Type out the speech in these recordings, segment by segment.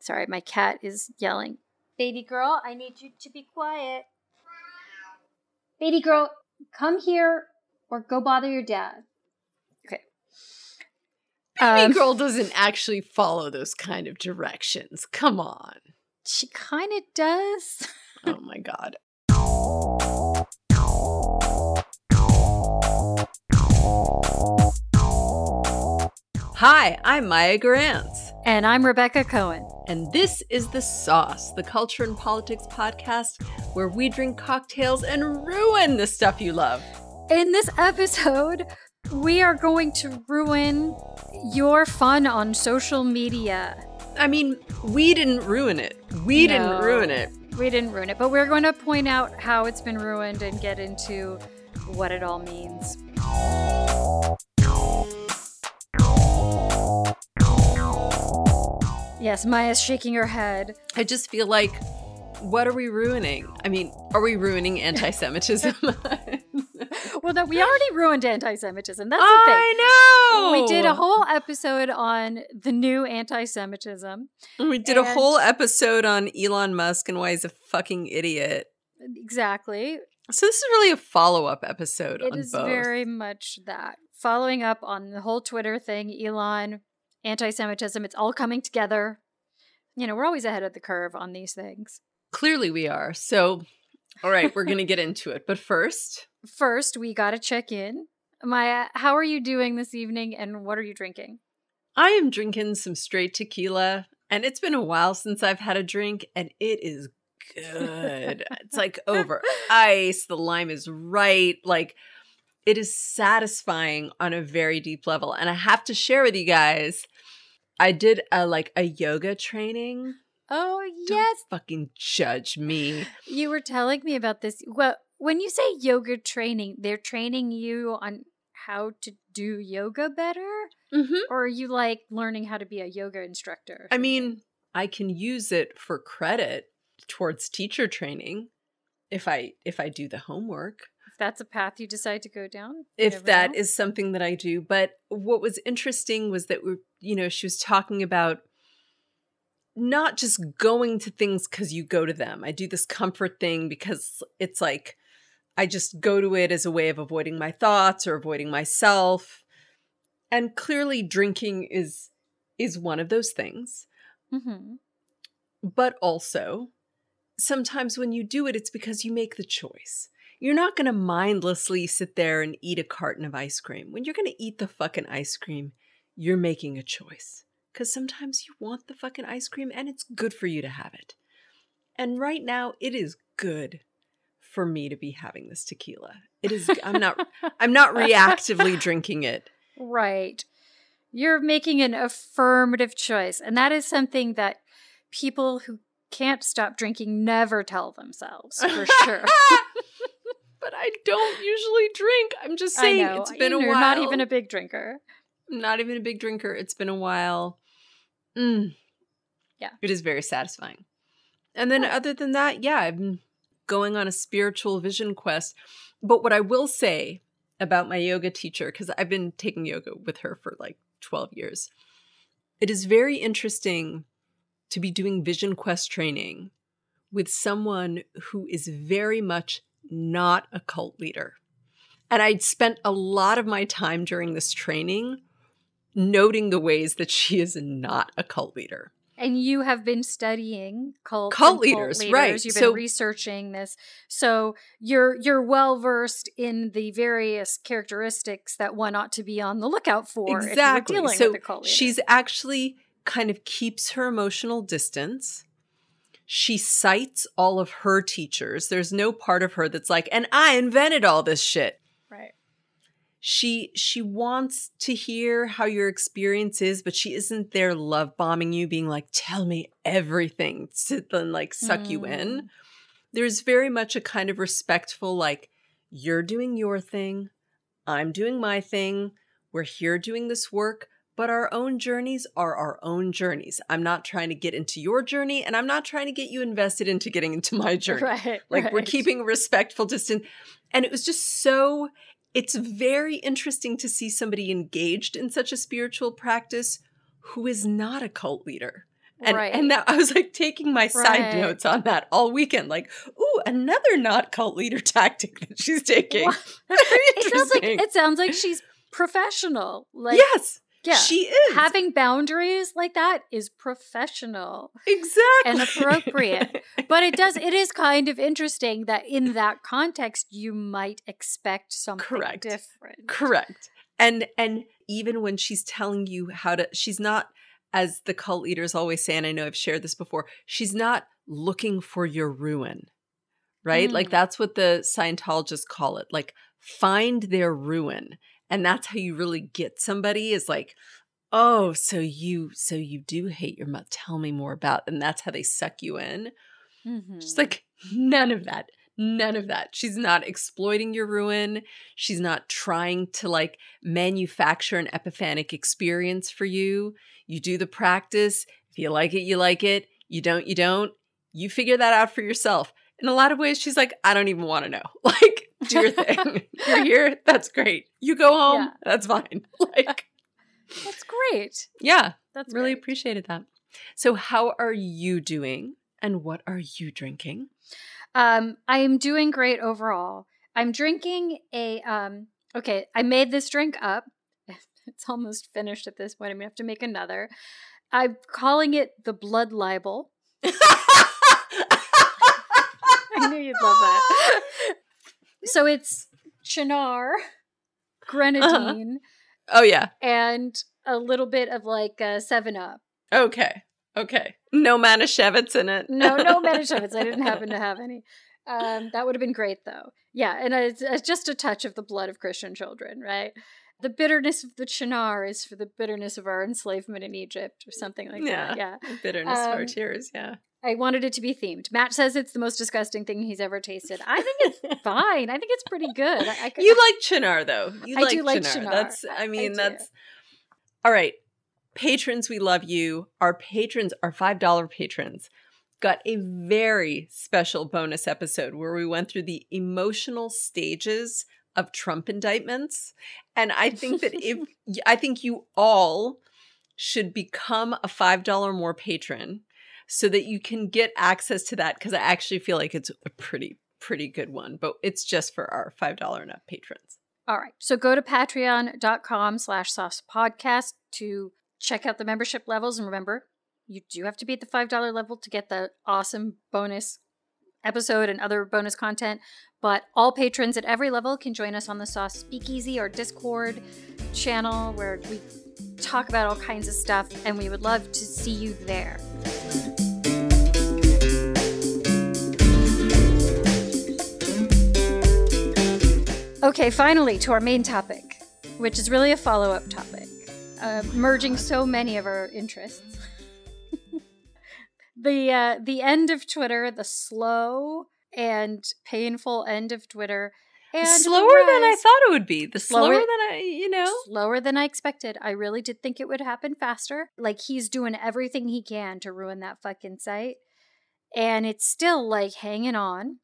Sorry, my cat is yelling. Baby girl, I need you to be quiet. Baby girl, come here or go bother your dad. Okay. Baby Um, girl doesn't actually follow those kind of directions. Come on. She kind of does. Oh my god. Hi, I'm Maya Gurantz, And I'm Rebecca Cohen. and this is The Sauce, the culture and politics podcast where we drink cocktails and ruin the stuff you love. In this episode, we are going to ruin your fun on social media. I mean, we didn't ruin it. We No. didn't ruin it. We didn't ruin it, but we're going to point out how it's been ruined and get into what it all means. Yes, Maya's shaking her head. I just feel like, what are we ruining? I mean, are we ruining anti Semitism? Well, no, we already ruined anti Semitism. That's the thing. I know. We did a whole episode on the new anti Semitism. We did a whole episode on Elon Musk and why he's a fucking idiot. Exactly. So this is really a follow up episode It on is both. very much that. Following up on the whole Twitter thing, Elon, anti Semitism, it's all coming together. You know, we're always ahead of the curve on these things. Clearly, we are. So, all right, we're gonna get into it. But first, First, we got to check in. Maya, how are you doing this evening and what are you drinking? I am drinking some straight tequila, and it's been a while since I've had a drink, and it is good. it's like over ice. The lime is right. Like it is satisfying on a very deep level. And I have to share with you guys, I did a like a yoga training. Oh, Don't yes. fucking judge me. You were telling me about this. Well, when you say yoga training, they're training you on how to do yoga better? Mm-hmm. Or are you like learning how to be a yoga instructor? I mean, I can use it for credit towards teacher training if I if I do the homework. That's a path you decide to go down, if that know. is something that I do. But what was interesting was that we, you know, she was talking about not just going to things because you go to them. I do this comfort thing because it's like I just go to it as a way of avoiding my thoughts or avoiding myself. And clearly drinking is is one of those things. Mhm. But also sometimes when you do it it's because you make the choice. You're not going to mindlessly sit there and eat a carton of ice cream. When you're going to eat the fucking ice cream, you're making a choice. Because sometimes you want the fucking ice cream and it's good for you to have it. And right now, it is good for me to be having this tequila. It is, I'm not, I'm not reactively drinking it. Right. You're making an affirmative choice. And that is something that people who can't stop drinking never tell themselves for sure. but I don't usually drink. I'm just saying know. it's been a You're while. not even a big drinker. I'm not even a big drinker. It's been a while. Mm. Yeah. It is very satisfying. And then, other than that, yeah, I'm going on a spiritual vision quest. But what I will say about my yoga teacher, because I've been taking yoga with her for like 12 years, it is very interesting to be doing vision quest training with someone who is very much not a cult leader. And I'd spent a lot of my time during this training noting the ways that she is not a cult leader. And you have been studying cults Cult and leaders, right. You've been So- researching this, so you're you're well versed in the various characteristics that one ought to be on the lookout for. exactly. If you were dealing so with a cult she's actually kind of keeps her emotional distance. She cites all of her teachers. There's no part of her that's like, and I invented all this shit. right. she she wants to hear how your experience is but she isn't there love bombing you being like tell me everything to then like suck you in Mm. there's very much a kind of respectful like you're doing your thing i'm doing my thing we're here doing this work but our own journeys are our own journeys i'm not trying to get into your journey and i'm not trying to get you invested into getting into my journey Right. like we're keeping a respectful distance and it was just so it's very interesting to see somebody engaged in such a spiritual practice who is not a cult leader And Right. and that I was like taking my side Right. notes on that all weekend. Like, ooh, another not cult leader tactic that she's taking. It sounds like it sounds like she's professional. Like yes, yeah. she is having boundaries like that is professional exactly and appropriate. but it does it is kind of interesting that in that context you might expect something Correct. different. Correct. And and even when she's telling you how to she's not as the cult leaders always say and I know I've shared this before, she's not looking for your ruin. Right? Like Mm. that's what the Scientologists call it. Like find their ruin. And that's how you really get somebody is like, "Oh, so you so you do hate your mother. Tell me more about." And that's how they suck you in. Mhm. She's like, none of that. None of that. She's not exploiting your ruin. She's not trying to like manufacture an epiphanic experience for you. You do the practice. If you like it, you like it. You don't, you don't. You figure that out for yourself. In a lot of ways, she's like, I don't even want to know. Like, do your thing. You're here. That's great. You go home. Yeah. That's fine. Like, That's great. yeah, That's really great. appreciated that. So, how are you doing? And what are you drinking? Um, I am doing great overall. I'm drinking a um okay, I made this drink up. It's almost finished at this point. I'm gonna have to make another. I'm calling it the blood libel. I knew you'd love that. So it's Cynar, grenadine, oh yeah. and a little bit of like uh, Seven Up. Okay. Okay. No Manischewitz in it. No, no Manischewitz. I didn't happen to have any. Um, that would have been great, though. Yeah, and it's, it's just a touch of the blood of Christian children, right? The bitterness of the Cynar is for the bitterness of our enslavement in Egypt, or something like Yeah. that. Yeah, Bitterness of our Um, tears. Yeah. I wanted it to be themed. Matt says it's the most disgusting thing he's ever tasted. I think it's fine. I think it's pretty good. I, I could, You like Cynar though. You I like do like Cynar. Cynar. That's. I- I I mean, that's. All right, patrons, we love you. Our patrons, our five dollar patrons, got a very special bonus episode where we went through the emotional stages of Trump indictments, and I think that if I think you all should become a five dollar more patron so that you can get access to that because I actually feel like it's a pretty pretty good one, but it's just for our five dollar and up patrons. All right. So go to patreon.com slash sauce podcast to check out the membership levels. And remember, you do have to be at the $5 level to get the awesome bonus episode and other bonus content. But all patrons at every level can join us on the Sauce Speakeasy or Discord channel where we talk about all kinds of stuff. And we would love to see you there. Okay, finally to our main topic, which is really a follow up topic, uh, merging so many of our interests. the uh, the end of Twitter, the slow and painful end of Twitter, and slower than I thought it would be. The slower, Slower- than I, you know. slower than I expected. I really did think it would happen faster. Like he's doing everything he can to ruin that fucking site. And it's still like hanging on.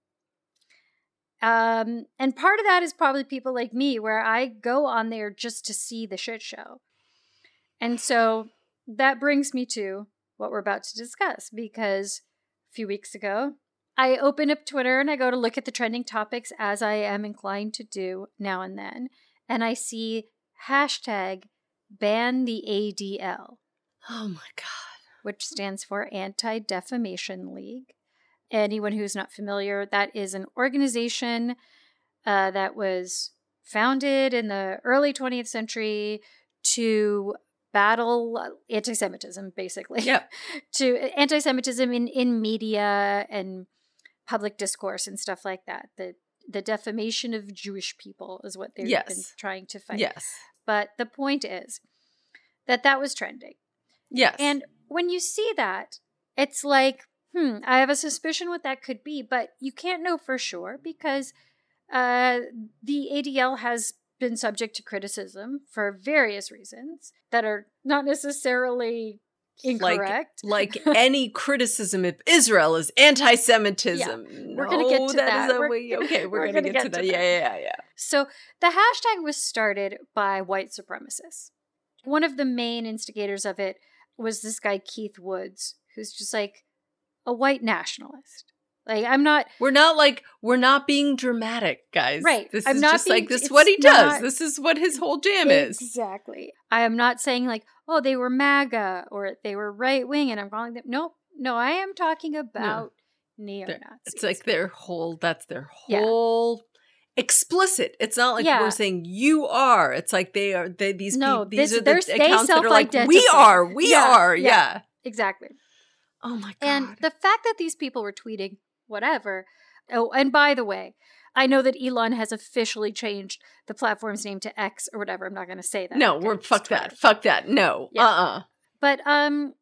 Um, and part of that is probably people like me, where I go on there just to see the shit show. And so that brings me to what we're about to discuss because a few weeks ago, I open up Twitter and I go to look at the trending topics as I am inclined to do now and then and I see hashtag ban the ADL, Oh my god. which stands for Anti Defamation League. Anyone who's not familiar, that is an organization uh, that was founded in the early 20th century to battle anti Semitism, basically. Yep. to anti Semitism in, in media and public discourse and stuff like that. The the defamation of Jewish people is what they've been trying to fight. Yes. But the point is that that was trending. Yes. And when you see that, it's like, hmm, I have a suspicion what that could be, but you can't know for sure because uh, the ADL has been subject to criticism for various reasons that are not necessarily incorrect. like any criticism of Israel is anti-Semitism. Yeah. we're gonna get to that that. We're- way- okay, we're, we're gonna, gonna get, to that. that. yeah, yeah, yeah. So the hashtag was started by white supremacists. One of the main instigators of it was this guy, Keith Woods, who's just like a white nationalist. Like I'm not We're not like we're not being dramatic, guys. Right. This I'm is not just being- like this is what he does. This is what his whole jam is. Exactly. I am not saying like, oh, they were MAGA or they were right wing and I'm calling them nope. No, I am talking about neo Nazis. It's like their whole that's their Yeah. whole explicit. It's not like Yeah. we're saying you are. It's like they are they these No, peop- these this- are the accounts that are like we are, we Yeah, are, yeah. yeah. exactly. Oh my god. And the fact that these people were tweeting whatever. Oh, and by the way, I know that Elon has officially changed the platform's name to X or whatever. I'm not going to say that. no, we're fuck Twitter. that. Fuck that. No. Yeah. Uh-uh. But um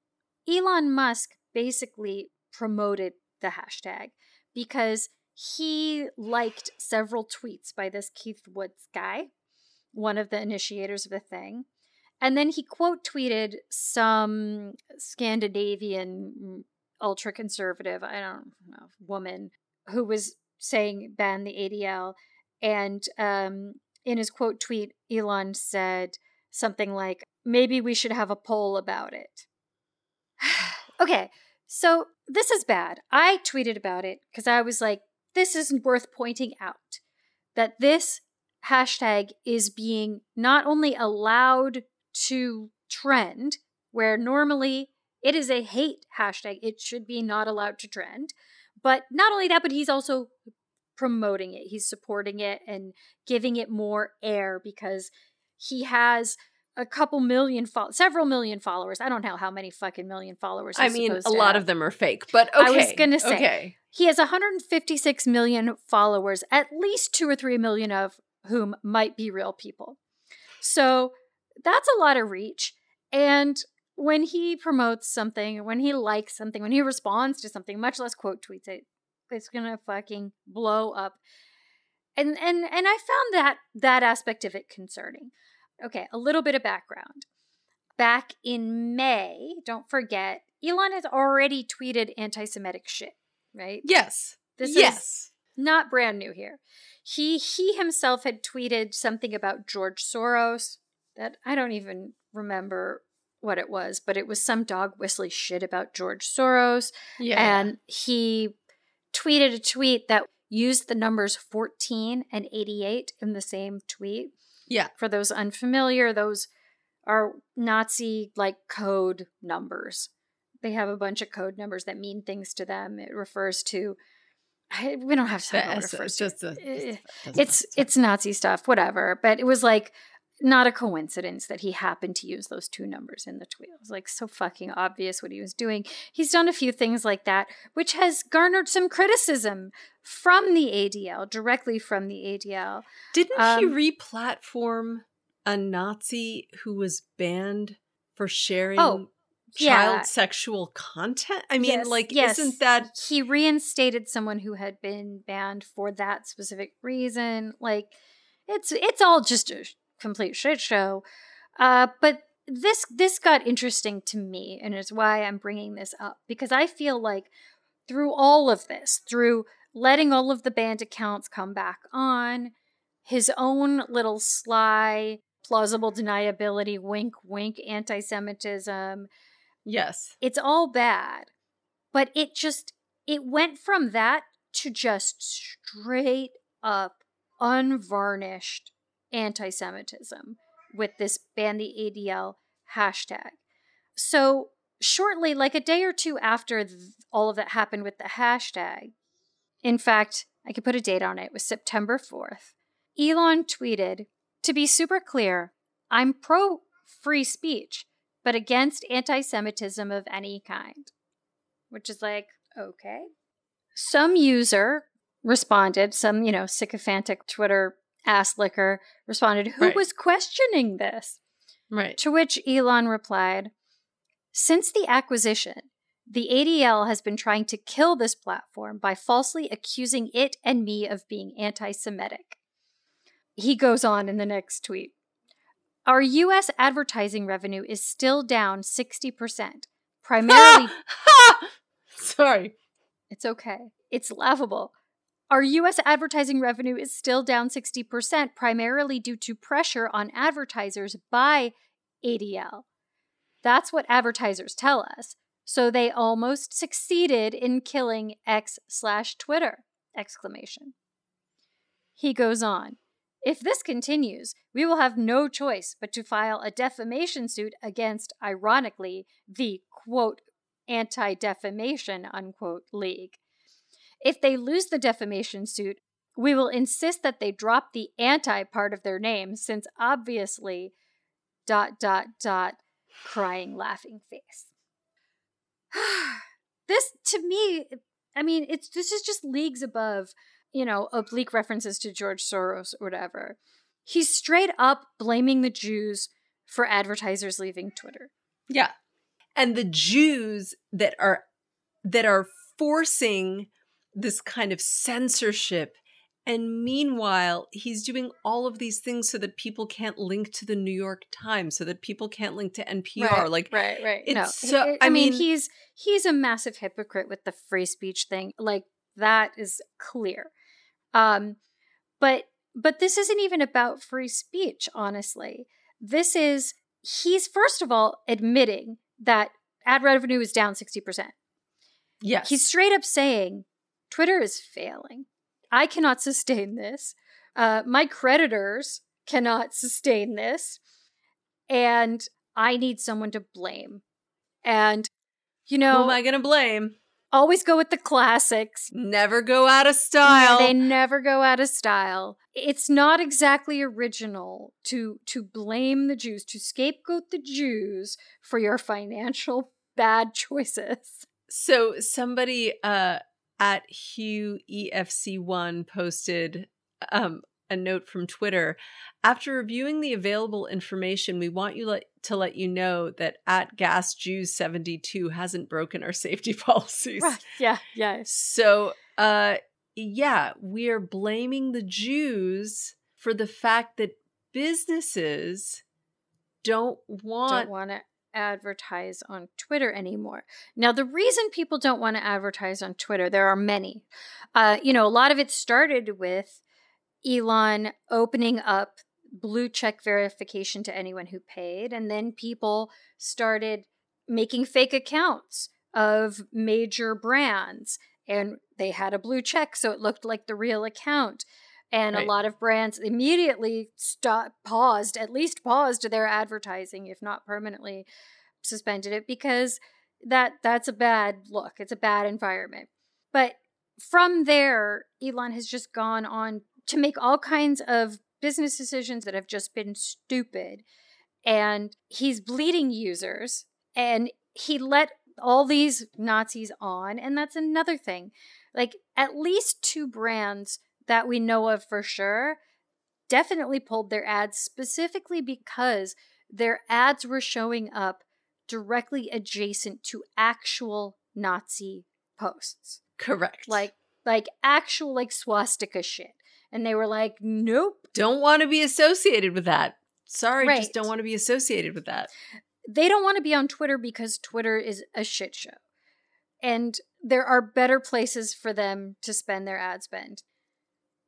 Elon Musk basically promoted the hashtag because he liked several tweets by this Keith Woods guy, one of the initiators of the thing. And then he quote tweeted some Scandinavian ultra conservative, I don't know, woman who was saying ban the ADL. And um, in his quote tweet, Elon said something like, maybe we should have a poll about it. okay, so this is bad. I tweeted about it because I was like, this isn't worth pointing out that this hashtag is being not only allowed to trend, where normally it is a hate hashtag, it should be not allowed to trend. But not only that, but he's also promoting it. He's supporting it and giving it more air because he has a couple million, fo- several million followers. I don't know how many fucking million followers. I mean, a lot have. of them are fake, but okay. I was gonna say- Okay. He has 156 million followers, at least two or three million of whom might be real people. So that's a lot of reach. And when he promotes something, when he likes something, when he responds to something, much less quote tweets it, it's gonna fucking blow up. And and and I found that that aspect of it concerning. Okay, a little bit of background. Back in May, don't forget, Elon has already tweeted anti-Semitic shit, right? Yes. This is yes. not brand new here. He he himself had tweeted something about George Soros that I don't even remember what it was, but it was some dog whistly shit about George Soros. yeah. And he tweeted a tweet that used the numbers 14 and 88 in the same tweet. Yeah. For those unfamiliar, those are Nazi like code numbers. They have a bunch of code numbers that mean things to them. It refers to I, we don't have to The it S- refers it's to. just the- Eh, It's it's Nazi stuff, whatever. But it was like not a coincidence that he happened to use those two numbers in the tweet. It was like so fucking obvious what he was doing. He's done a few things like that, which has garnered some criticism from the ADL, directly from the ADL. Didn't he Um, replatform a Nazi who was banned for sharing Oh, child yeah. sexual content? I mean, Yes, like, yes. isn't that He reinstated someone who had been banned for that specific reason. Like it's it's all just a complete shit show. Uh, but this this got interesting to me, and it's why I'm bringing this up because I feel like through all of this, through letting all of the banned accounts come back on, his own little sly, plausible deniability, wink, wink, anti-Semitism, yes? it's all bad but it just it went from that to just straight up unvarnished anti-semitism with this ban the adl hashtag so shortly like a day or two after th- all of that happened with the hashtag in fact i could put a date on it it was september 4th elon tweeted to be super clear i'm pro free speech but against anti Semitism of any kind. Which is like, okay. Some user responded, some, you know, sycophantic Twitter ass licker responded, who Right. was questioning this? Right. To which Elon replied, Since the acquisition, the ADL has been trying to kill this platform by falsely accusing it and me of being anti Semitic. He goes on in the next tweet. Our US advertising revenue is still down 60%, primarily Sorry. It's okay. It's laughable. Our US advertising revenue is still down 60%, primarily due to pressure on advertisers by ADL. That's what advertisers tell us. so they almost succeeded in killing X slash Twitter! Exclamation. He goes on. If this continues, we will have no choice but to file a defamation suit against, ironically, the quote anti defamation unquote league. If they lose the defamation suit, we will insist that they drop the anti part of their name, since obviously, dot, dot, dot, crying, laughing face. this, to me, I mean, it's this is just leagues above, you know, oblique references to George Soros or whatever. He's straight up blaming the Jews for advertisers leaving Twitter. Yeah. And the Jews that are that are forcing this kind of censorship and meanwhile, he's doing all of these things so that people can't link to the New York Times, so that people can't link to NPR. Right, like, right, right. It's no, so. I, I, mean, mean, he's he's a massive hypocrite with the free speech thing. Like that is clear. Um, but but this isn't even about free speech. Honestly, this is he's first of all admitting that ad revenue is down sixty percent. yes, He's straight up saying Twitter is failing. I cannot sustain this. Uh, my creditors cannot sustain this. And I need someone to blame. And, you know. Who am I going to blame? always go with the classics. Never go out of style. They never go out of style. It's not exactly original to to blame the Jews, to scapegoat the Jews for your financial bad choices. So somebody uh at Hugh EFC1 posted um a note from Twitter. After reviewing the available information, we want you let, to let you know that at Gas Jews 72 hasn't broken our safety policies. Right. Yeah, yeah. So, uh yeah, we are blaming the Jews for the fact that businesses don't want don't want to advertise on Twitter anymore. Now, the reason people don't want to advertise on Twitter, there are many. Uh, you know, a lot of it started with Elon opening up blue check verification to anyone who paid, and then people started making fake accounts of major brands and they had a blue check so it looked like the real account and Right. a lot of brands immediately stopped paused at least paused their advertising if not permanently suspended it because that that's a bad look. It's a bad environment. But from there elon has just gone on to make all kinds of business decisions that have just been stupid. And he's bleeding users and he let all these nazis on. And that's another thing. Like at least two brands that we know of for sure definitely pulled their ads specifically because their ads were showing up directly adjacent to actual Nazi posts. correct. Like like actual like swastika shit. And they were like, "Nope, don't want to be associated with that. Sorry, just don't want to be associated with that. they don't want to be on Twitter because Twitter is a shit show. And there are better places for them to spend their ad spend.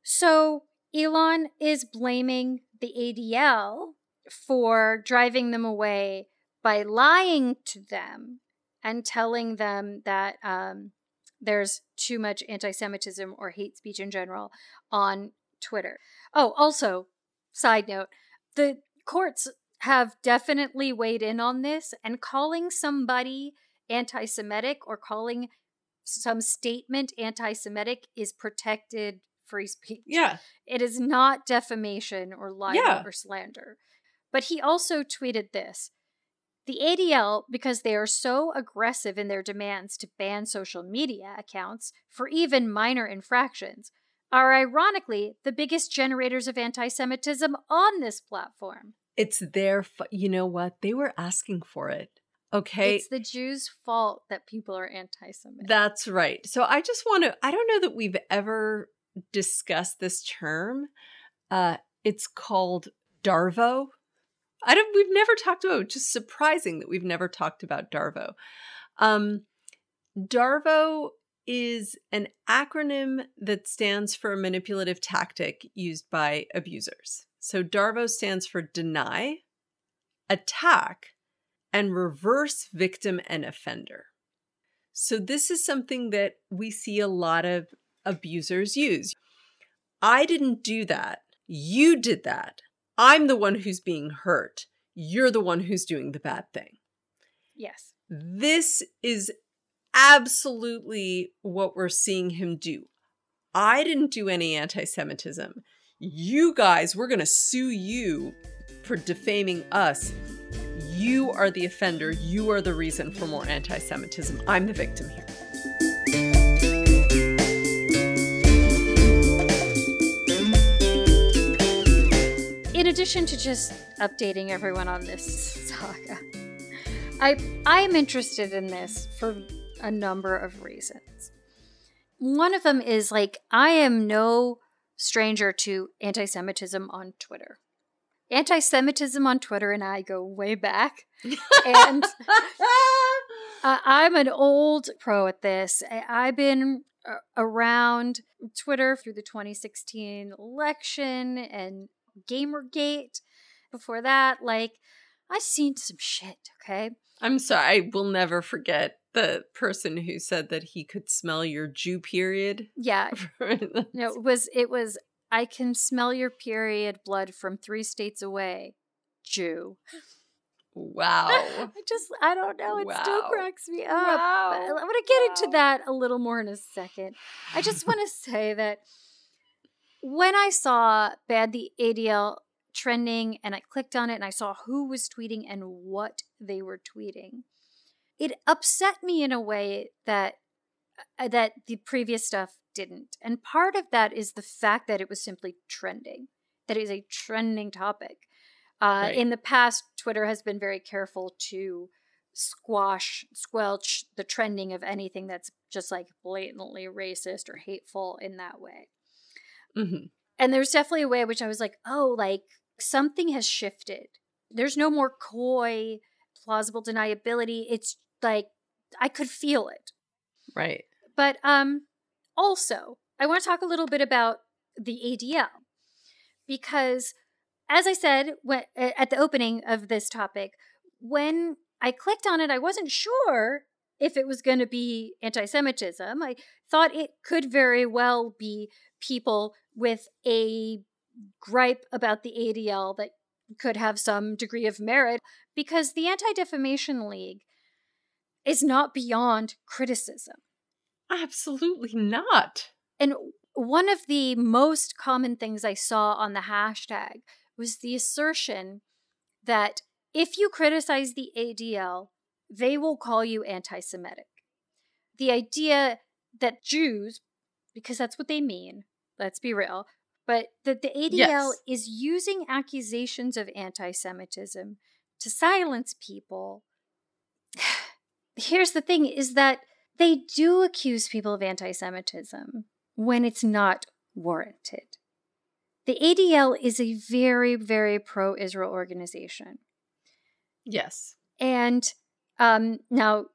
So Elon is blaming the ADL for driving them away by lying to them and telling them that um, there's too much anti Semitism or hate speech in general on Twitter. Oh, also, side note, the courts have definitely weighed in on this and calling somebody anti Semitic or calling some statement anti Semitic is protected free speech. Yeah. It is not defamation or libel Yeah. or slander. But he also tweeted this. The ADL, because they are so aggressive in their demands to ban social media accounts for even minor infractions, are ironically the biggest generators of anti Semitism on this platform. It's their, fu- you know what? They were asking for it. Okay. It's the Jews' fault that people are anti Semitic. That's right. So I just want to, I don't know that we've ever discussed this term. Uh, it's called Darvo. I don't, we've never talked about, just surprising that we've never talked about Darvo. Um, Darvo is an acronym that stands for a manipulative tactic used by abusers. So Darvo stands for deny, attack, and reverse victim and offender. So, this is something that we see a lot of abusers use. I didn't do that. You did that. I'm the one who's being hurt. You're the one who's doing the bad thing. Yes. This is absolutely what we're seeing him do. I didn't do any anti Semitism. You guys, we're going to sue you for defaming us. You are the offender. You are the reason for more anti Semitism. I'm the victim here. In addition to just updating everyone on this saga, I I'm interested in this for a number of reasons. One of them is like I am no stranger to anti-Semitism on Twitter. Anti-Semitism on Twitter and I go way back, and uh, I'm an old pro at this. I've been around Twitter through the 2016 election and Gamergate. Before that, like I've seen some shit. Okay, I'm sorry, I will never forget the person who said that he could smell your Jew period. yeah, No, it was it was I can smell your period blood from three states away. Jew. wow. I just I don't know, it still cracks me up. Wow. I'm gonna get into that a little more in a second. I just want to say that when I saw Bad the ADL trending and I clicked on it and I saw who was tweeting and what they were tweeting, it upset me in a way that uh, that the previous stuff didn't. And part of that is the fact that it was simply trending. That it is a trending topic. Uh, Right. In the past, Twitter has been very careful to squash, squelch the trending of anything that's just like blatantly racist or hateful in that way. Mhm. And there's definitely a way in which I was like, oh, like something has shifted. There's no more coy, plausible deniability. It's like I could feel it. Right. But um also, I want to talk a little bit about the ADL because as I said when, at the opening of this topic, when I clicked on it, I wasn't sure if it was going to be anti Semitism. I thought it could very well be people with a gripe about the ADL that could have some degree of merit because the Anti Defamation League is not beyond criticism. Absolutely not. And one of the most common things I saw on the hashtag was the assertion that if you criticize the ADL, they will call you anti Semitic. The idea that Jews, because that's what they mean, let's be real, but that the ADL Yes. is using accusations of anti Semitism to silence people. Here's the thing is that they do accuse people of anti Semitism when it's not warranted. The ADL is a very, very pro Israel organization. Yes. And um, now,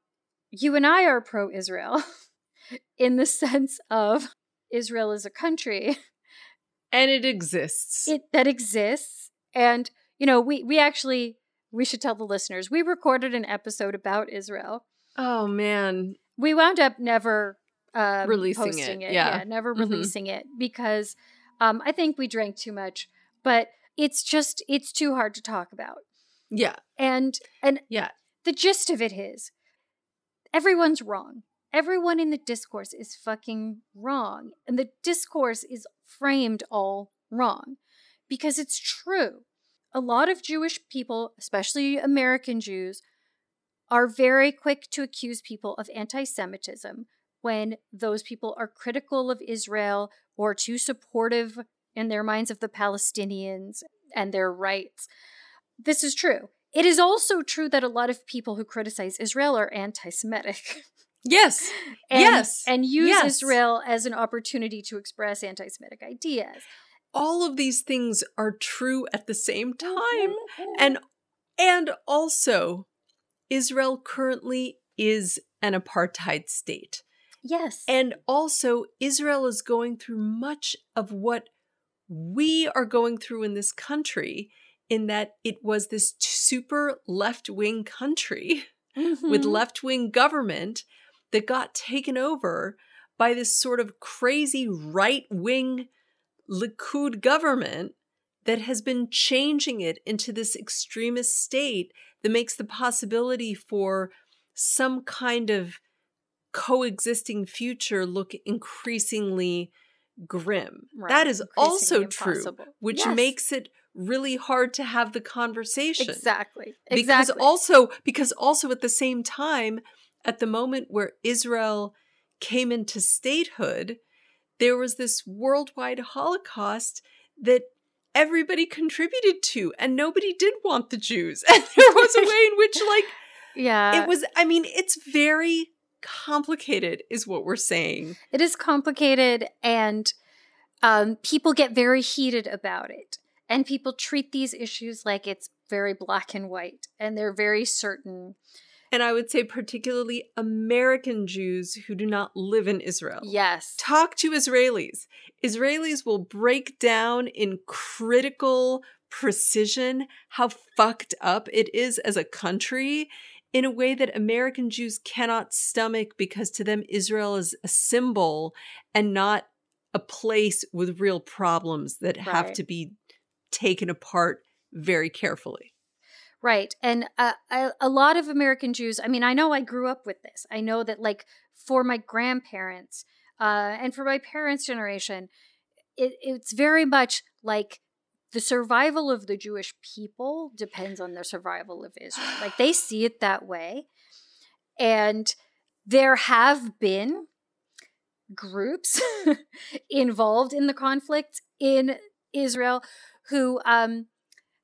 you and I are pro Israel in the sense of Israel is a country And it exists. it, that exists. And, you know, we, we actually, we should tell the listeners, we recorded an episode about Israel. oh man. We wound up never um, Releasing it, it. yeah. never Mhm. releasing it because um, I think we drank too much. But it's just, it's too hard to talk about. Yeah. And and Yeah. the gist of it is everyone's wrong. Everyone in the discourse is fucking wrong. And the discourse is framed all wrong because it's true. A lot of Jewish people, especially American Jews, are very quick to accuse people of anti Semitism when those people are critical of Israel or too supportive in their minds of the Palestinians and their rights. This is true. It is also true that a lot of people who criticize Israel are anti Semitic. Yes. and, Yes. And use Yes. Israel as an opportunity to express anti Semitic ideas. All of these things are true at the same time. Mm-hmm. And and also Israel currently is an apartheid state. yes. And also Israel is going through much of what we are going through in this country in that it was this super left-wing country with Mhm. left-wing government that got taken over by this sort of crazy right wing Likud government that has been changing it into this extremist state that makes the possibility for some kind of coexisting future look increasingly grim. Right, That is also true, which Yes. makes it really hard to have the conversation Exactly. exactly. because also because also at the same time at the moment where Israel came into statehood there was this worldwide holocaust that everybody contributed to and nobody did want the Jews and there was a way in which like yeah. it was I mean it's very complicated is what we're saying It is complicated, and um, people get very heated about it. And people treat these issues like it's very black and white, and they're very certain. And I would say particularly American Jews who do not live in Israel Yes. talk to Israelis. Israelis will break down in critical precision how fucked up it is as a country in a way that American Jews cannot stomach because to them Israel is a symbol and not a place with real problems that have to be taken apart very carefully. Right. And uh, I, a lot of American Jews, I mean, I know I grew up with this. I know that, like, for my grandparents uh, and for my parents' generation, it, it's very much like the survival of the Jewish people depends on the survival of Israel. Like, they see it that way. And there have been groups involved in the conflict in Israel who um,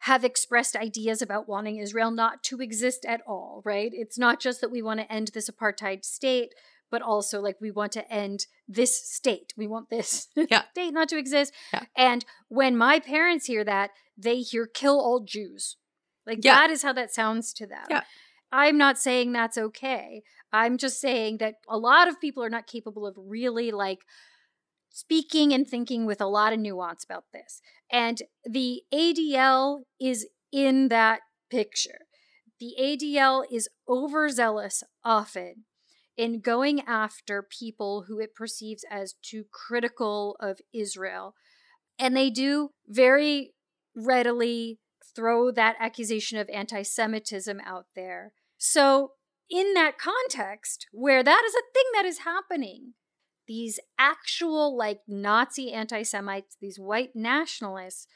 have expressed ideas about wanting Israel not to exist at all, right? It's not just that we want to end this apartheid state, but also like we want to end this state. We want this Yeah. state not to exist. Yeah. And when my parents hear that, they hear kill all Jews. Like Yeah. that is how that sounds to them. Yeah. I'm not saying that's okay. I'm just saying that a lot of people are not capable of really like speaking and thinking with a lot of nuance about this. And the ADL is in that picture. The ADL is overzealous often in going after people who it perceives as too critical of Israel. And they do very readily throw that accusation of anti Semitism out there. So, in that context, where that is a thing that is happening, these actual like Nazi anti Semites, these white nationalists,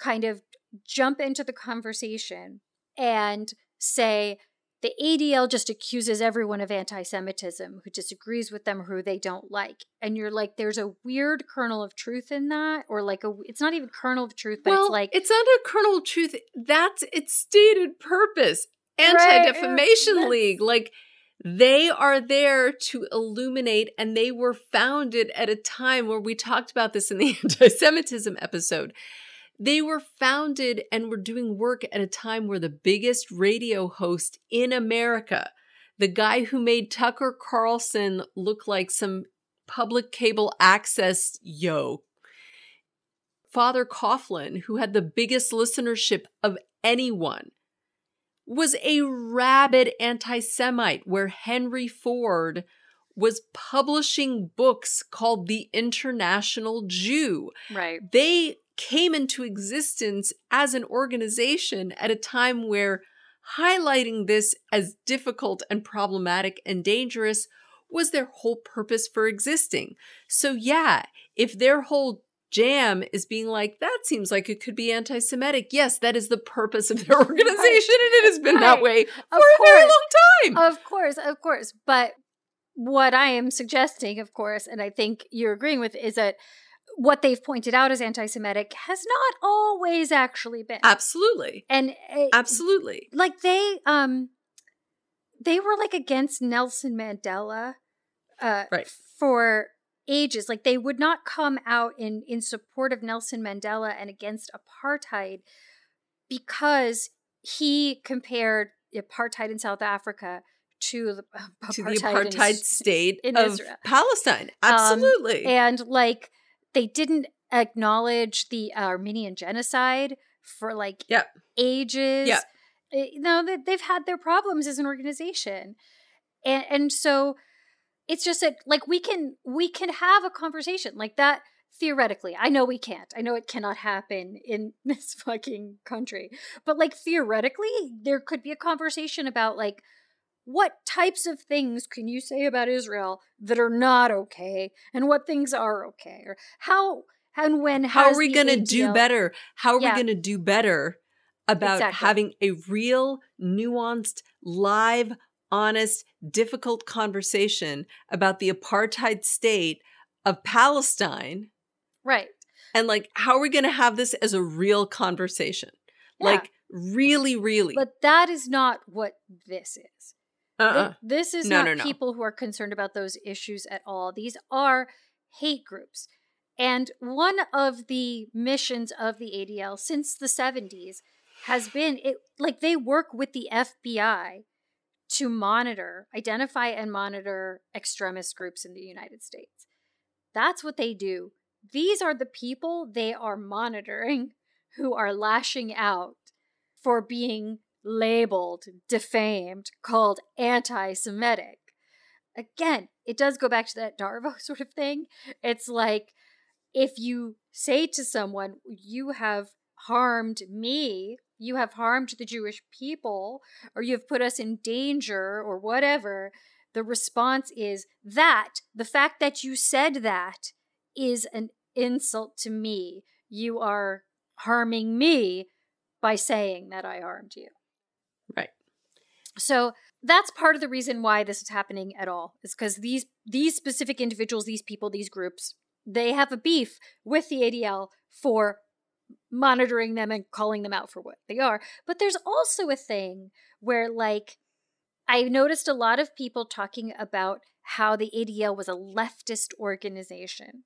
kind of jump into the conversation and say the ADL just accuses everyone of anti Semitism who disagrees with them or who they don't like. And you're like, there's a weird kernel of truth in that, or like a, it's not even kernel of truth, but well, it's like, it's not a kernel of truth. That's its stated purpose. Anti Defamation that's- League. Like, they are there to illuminate, and they were founded at a time where we talked about this in the anti Semitism episode. They were founded and were doing work at a time where the biggest radio host in America, the guy who made Tucker Carlson look like some public cable access yo, Father Coughlin, who had the biggest listenership of anyone, was a rabid anti Semite, where Henry Ford was publishing books called The International Jew. right. They came into existence as an organization at a time where highlighting this as difficult and problematic and dangerous was their whole purpose for existing. So, yeah, if their whole jam is being like, that seems like it could be anti Semitic, yes, that is the purpose of their organization, and it has been that way for a very long time. Of course, of course. But what I am suggesting, of course, and I think you're agreeing with, is that what they've pointed out as anti Semitic has not always actually been. Absolutely. and it- Absolutely. like they um they were like against Nelson Mandela uh Right. for ages like they would not come out in in support of Nelson Mandela and against apartheid because he compared apartheid in South Africa to the uh, To the in- apartheid state in of Israel. Palestine. Um, Absolutely. and like they didn't acknowledge the Armenian genocide for like Yep. ages. Yep. Eh, No, they, they've had their problems as an organization, and and so it's just that like we can we can have a conversation like that theoretically. I know we can't. I know it cannot happen in this fucking country. But like theoretically, there could be a conversation about like what types of things can you say about Israel that are not okay and what things are okay or how and when how are we going to do better how are yeah. we going to do better about exactly. having a real nuanced live honest difficult conversation about the apartheid state of Palestine right and like how are we going to have this as a real conversation yeah. like really really but that is not what this is uh-uh. This is no, not no, no. people who are concerned about those issues at all. These are hate groups. And one of the missions of the ADL since the 70s has been it like they work with the FBI to monitor, identify and monitor extremist groups in the United States. That's what they do. These are the people they are monitoring who are lashing out for being labeled, defamed, called anti Semitic. Again, it does go back to that Darvo sort of thing. It's like if you say to someone, You have harmed me, you have harmed the Jewish people, or you have put us in danger, or whatever, the response is that the fact that you said that is an insult to me. You are harming me by saying that I harmed you. Right. So that's part of the reason why this is happening at all is because these these specific individuals, these people, these groups, they have a beef with the ADL for monitoring them and calling them out for what they are. But there's also a thing where like I noticed a lot of people talking about how the ADL was a leftist organization.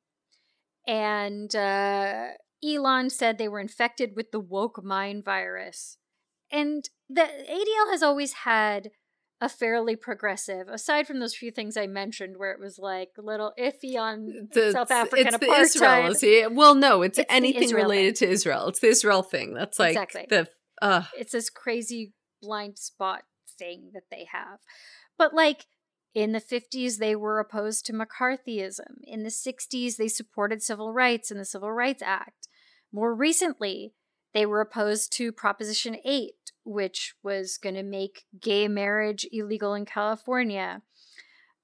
And uh, Elon said they were infected with the woke mind virus. And the ADL has always had a fairly progressive, aside from those few things I mentioned, where it was like a little iffy on the, South African it's apartheid. The Israel, well, no, it's, it's anything related thing. to Israel. It's the Israel thing. That's like exactly. the. Uh. It's this crazy blind spot thing that they have, but like in the 50s, they were opposed to McCarthyism. In the 60s, they supported civil rights and the Civil Rights Act. More recently, they were opposed to Proposition 8, which was going to make gay marriage illegal in California.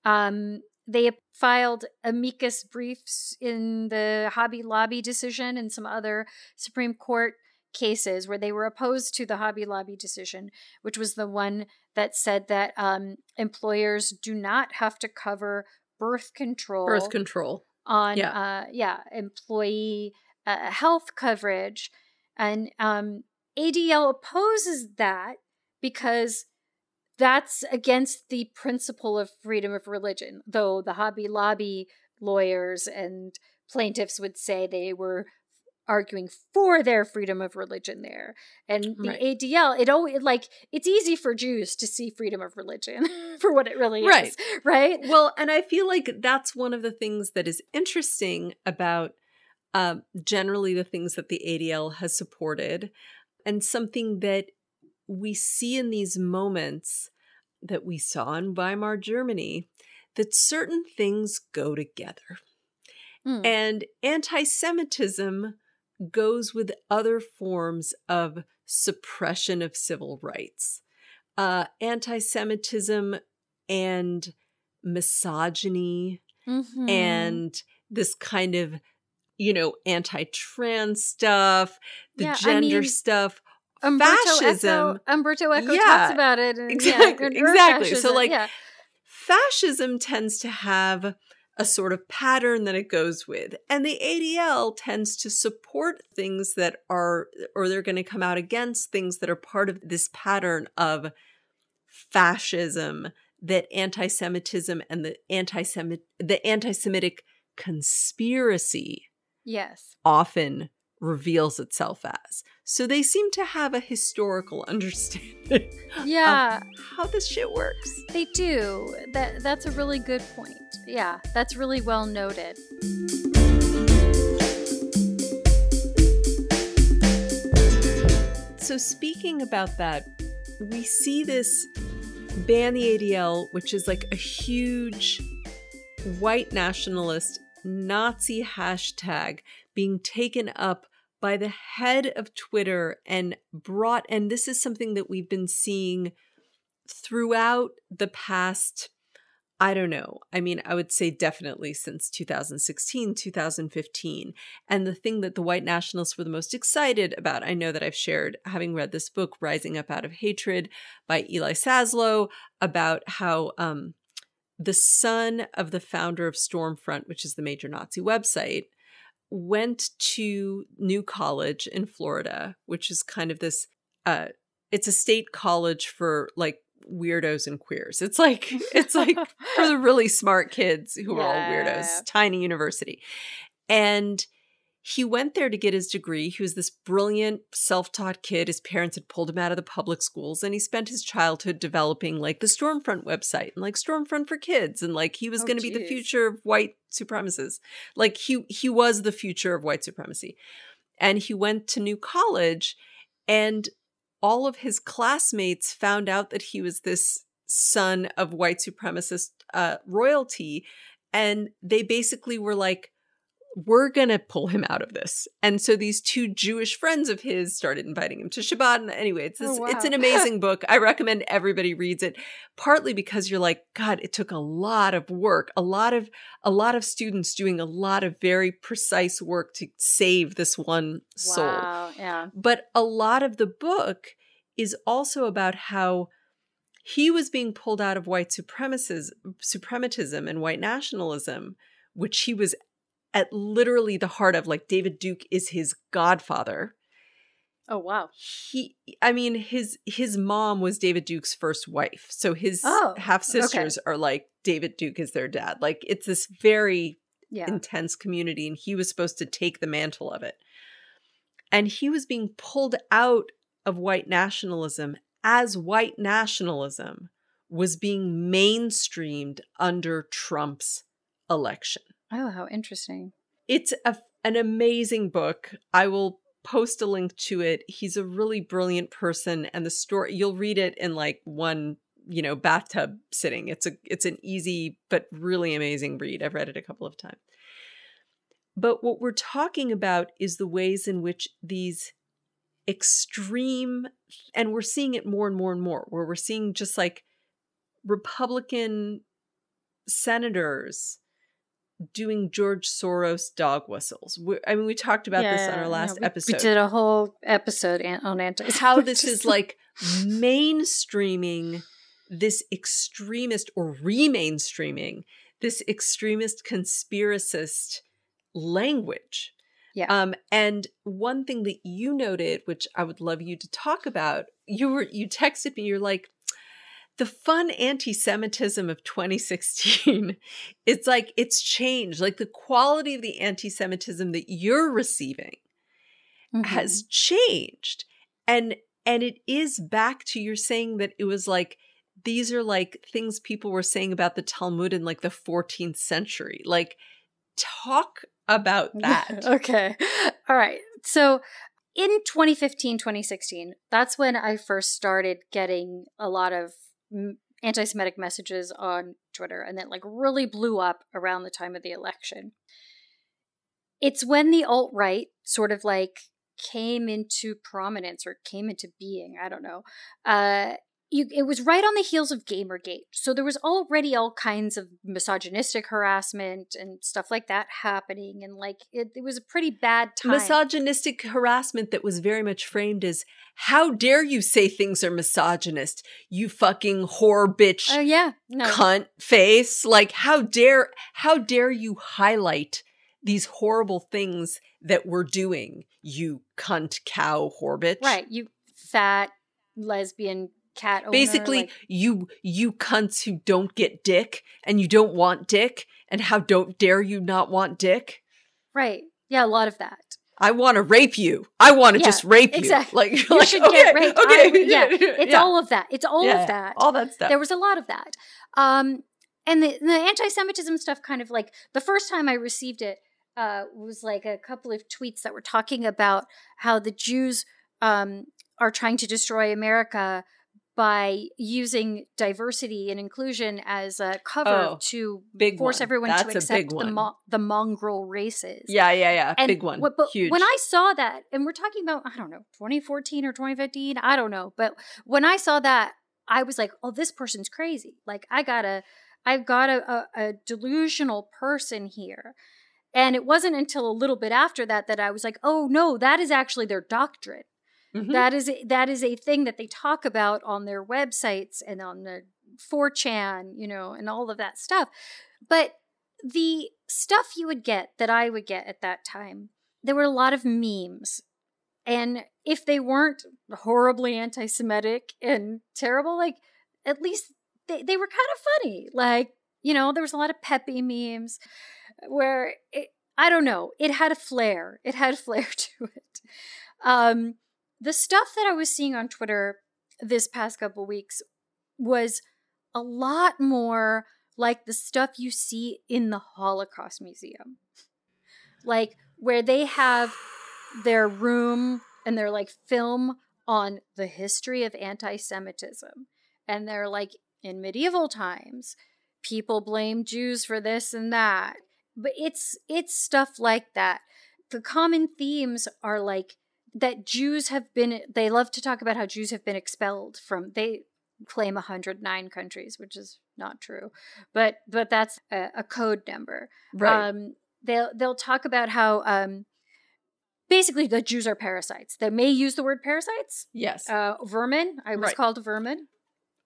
Um, they filed amicus briefs in the Hobby Lobby decision and some other Supreme Court cases where they were opposed to the Hobby Lobby decision, which was the one that said that um, employers do not have to cover birth control. Birth control. On, yeah, uh, yeah employee uh, health coverage and um, ADL opposes that because that's against the principle of freedom of religion, though the Hobby Lobby lawyers and plaintiffs would say they were arguing for their freedom of religion there. And the right. ADL, it always like it's easy for Jews to see freedom of religion for what it really right. is. Right. Well, and I feel like that's one of the things that is interesting about um, generally the things that the ADL has supported, and something that we see in these moments that we saw in Weimar Germany that certain things go together. Mm. And anti Semitism goes with other forms of suppression of civil rights. Uh, anti Semitism and misogyny mm-hmm. and this kind of you know, anti-trans stuff, the yeah, gender I mean, stuff, Umberto fascism. Eco, Umberto Eco yeah, talks about it. And, exactly. Yeah, exactly. Fascism, so like fascism tends to have a sort of pattern that it goes with. And the ADL tends to support things that are, or they're going to come out against things that are part of this pattern of fascism that anti-Semitism and the anti-Semit the anti-Semitic conspiracy Yes. Often reveals itself as. So they seem to have a historical understanding yeah. how this shit works. They do. That that's a really good point. Yeah, that's really well noted. So speaking about that, we see this ban the ADL, which is like a huge white nationalist Nazi hashtag being taken up by the head of Twitter and brought, and this is something that we've been seeing throughout the past I don't know. I mean, I would say definitely since 2016, 2015. And the thing that the white nationalists were the most excited about, I know that I've shared, having read this book, Rising Up Out of Hatred by Eli Saslow, about how um, the son of the founder of Stormfront, which is the major Nazi website, went to New College in Florida, which is kind of this, uh, it's a state college for like weirdos and queers. It's like it's like for the really smart kids who yeah. are all weirdos, tiny university. And he went there to get his degree. He was this brilliant, self-taught kid. His parents had pulled him out of the public schools and he spent his childhood developing like the Stormfront website and like Stormfront for kids and like he was oh, going to be the future of white supremacists. Like he he was the future of white supremacy. And he went to New College and all of his classmates found out that he was this son of white supremacist uh, royalty. And they basically were like, we're going to pull him out of this. And so these two Jewish friends of his started inviting him to Shabbat. And anyway, it's this, oh, wow. it's an amazing book. I recommend everybody reads it, partly because you're like, God, it took a lot of work, a lot of a lot of students doing a lot of very precise work to save this one soul. Wow, yeah. But a lot of the book is also about how he was being pulled out of white supremacism and white nationalism, which he was at literally the heart of like David Duke is his godfather. Oh wow. He I mean his his mom was David Duke's first wife. So his oh, half sisters okay. are like David Duke is their dad. Like it's this very yeah. intense community and he was supposed to take the mantle of it. And he was being pulled out of white nationalism as white nationalism was being mainstreamed under Trump's election. Oh, how interesting. It's a, an amazing book. I will post a link to it. He's a really brilliant person and the story you'll read it in like one, you know, bathtub sitting. It's a it's an easy but really amazing read. I've read it a couple of times. But what we're talking about is the ways in which these extreme and we're seeing it more and more and more where we're seeing just like republican senators doing george soros dog whistles. I mean we talked about yeah, this on our last we, episode. we did a whole episode on anti how this is like mainstreaming this extremist or remainstreaming this extremist conspiracist language. Yeah. Um, and one thing that you noted, which I would love you to talk about, you were you texted me, you're like, the fun anti-Semitism of 2016, it's like it's changed. Like the quality of the anti-Semitism that you're receiving mm-hmm. has changed. And and it is back to your saying that it was like these are like things people were saying about the Talmud in like the 14th century. Like talk about that. okay. All right. So in 2015, 2016, that's when I first started getting a lot of anti Semitic messages on Twitter, and that like really blew up around the time of the election. It's when the alt right sort of like came into prominence or came into being, I don't know, uh, you, it was right on the heels of Gamergate. So there was already all kinds of misogynistic harassment and stuff like that happening. And like it, it was a pretty bad time. Misogynistic harassment that was very much framed as how dare you say things are misogynist, you fucking whore bitch. Oh, uh, yeah. No. Cunt face. Like how dare, how dare you highlight these horrible things that we're doing, you cunt cow whore bitch. Right. You fat lesbian cat owner, basically like- you you cunts who don't get dick and you don't want dick and how don't dare you not want dick right yeah a lot of that I want to rape you. I want to yeah, just rape you. Exactly. Like you like, should okay, get raped. Okay. I, yeah, it's yeah. all of that. It's all yeah, of that. All that stuff. There was a lot of that. Um, and the the anti-Semitism stuff, kind of like the first time I received it uh, was like a couple of tweets that were talking about how the Jews um, are trying to destroy America by using diversity and inclusion as a cover Oh, to force one. everyone That's to accept the mo- the mongrel races. Yeah, yeah, yeah. And Big one. what- but Huge. when I saw that, and we're talking about, I don't know, 2014 or 2015, I don't know. But when I saw that, I was like, oh, this person's crazy. Like, I gotta, I've got a, a, a delusional person here. And it wasn't until a little bit after that that I was like, oh, no, that is actually their doctrine. Mhm. That is a, that is a thing that they talk about on their websites and on their 4chan, you know, and all of that stuff. But the stuff you would get that I would get at that time, there were a lot of memes. And if they weren't horribly anti Semitic and terrible, like at least they, they were kind of funny. Like, you know, there was a lot of Pepe memes where it, I don't know, it had a flair. It had a flair to it. Um, the stuff that I was seeing on Twitter this past couple weeks was a lot more like the stuff you see in the Holocaust Museum. Like where they have their room and their like film on the history of anti Semitism. And they're like, in medieval times, people blame Jews for this and that. But it's it's stuff like that. The common themes are like that Jews have been they love to talk about how Jews have been expelled from they claim 109 countries, which is not true. But but that's a, a code number. right. Um, they'll they'll talk about how um, basically the Jews are parasites. They may use the word parasites. yes. Uh, vermin. I was Right. called vermin.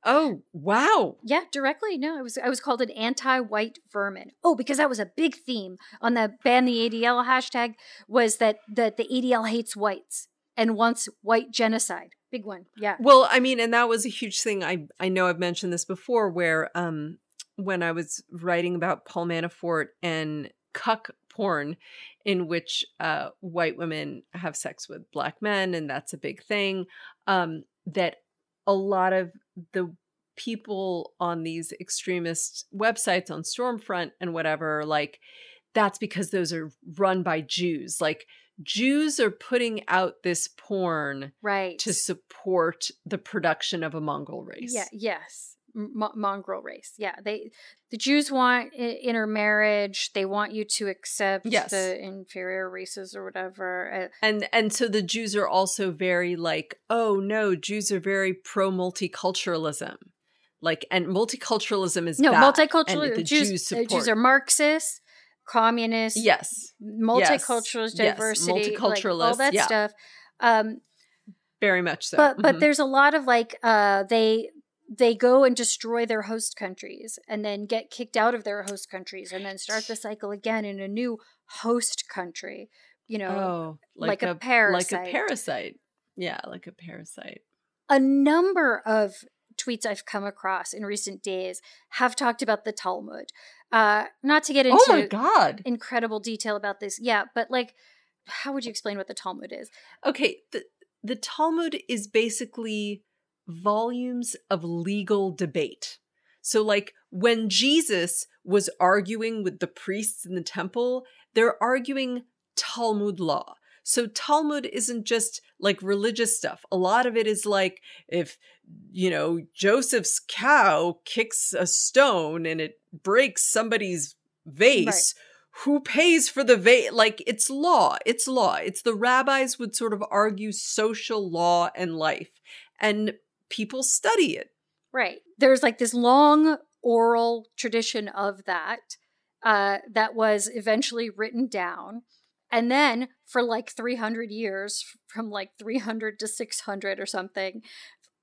Oh, wow. Yeah, directly. No, I was I was called an anti-white vermin. Oh, because that was a big theme on the ban the ADL hashtag was that that the ADL hates whites and wants white genocide. Big one. Yeah. Well, I mean, and that was a huge thing. I I know I've mentioned this before, where um when I was writing about Paul Manafort and cuck porn, in which uh, white women have sex with black men, and that's a big thing. Um, that a lot of the people on these extremist websites on Stormfront and whatever, like that's because those are run by Jews. Like Jews are putting out this porn Right. to support the production of a Mongol race. Yeah. Yes. M- mongrel race. Yeah. They the Jews want I- intermarriage. They want you to accept Yes. the inferior races or whatever. Uh, And and so the Jews are also very like, oh no, Jews are very pro multiculturalism. Like and multiculturalism is no, bad, multicultural. and the Jews, Jews support. Jews are Marxists, communists. yes, multiculturalist yes, diversity, like, all that yeah. stuff. Um, very much so. but but Mhm. there's a lot of like uh, they they go and destroy their host countries and then get kicked out of their host countries and then start the cycle again in a new host country. You know, oh, like a like parasite. a parasite. Yeah, like a parasite. a number of tweets I've come across in recent days have talked about the Talmud. Uh, not to get into oh my god. incredible detail about this, yeah, but like, how would you explain what the Talmud is? Okay, the the Talmud is basically volumes of legal debate. So like when Jesus was arguing with the priests in the temple, they're arguing Talmud law. So Talmud isn't just like religious stuff. A lot of it is like if you know Joseph's cow kicks a stone and it breaks somebody's vase, who pays for the vase? Like it's law. It's law. It's the rabbis would sort of argue social law and life, and people study it. Right. There's like this long oral tradition of that uh, that was eventually written down. And then for like 300 years, from like 300 to 600 or something,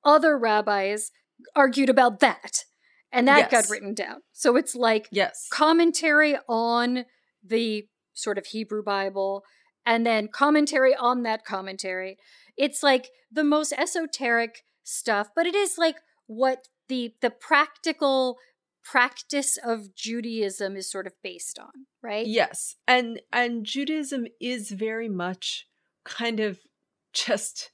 other rabbis argued about that. And that got written down. So it's like Yes. commentary on the sort of Hebrew Bible and then commentary on that commentary. It's like the most esoteric stuff, but it is like what the the practical practice of Judaism is sort of based on, right? Yes. And and Judaism is very much kind of just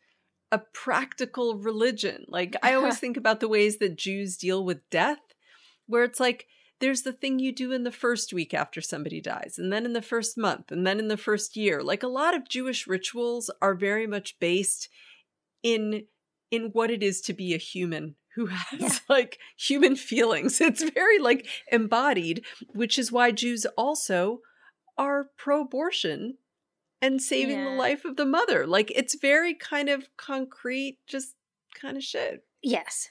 a practical religion. Like I always think about the ways that Jews deal with death where it's like there's the thing you do in the first week after somebody dies and then in the first month and then in the first year. Like a lot of Jewish rituals are very much based in in what it is to be a human who has like human feelings. It's very like embodied, which is why Jews also are pro abortion and saving the life of the mother. Like it's very kind of concrete, just kind of shit. Yes.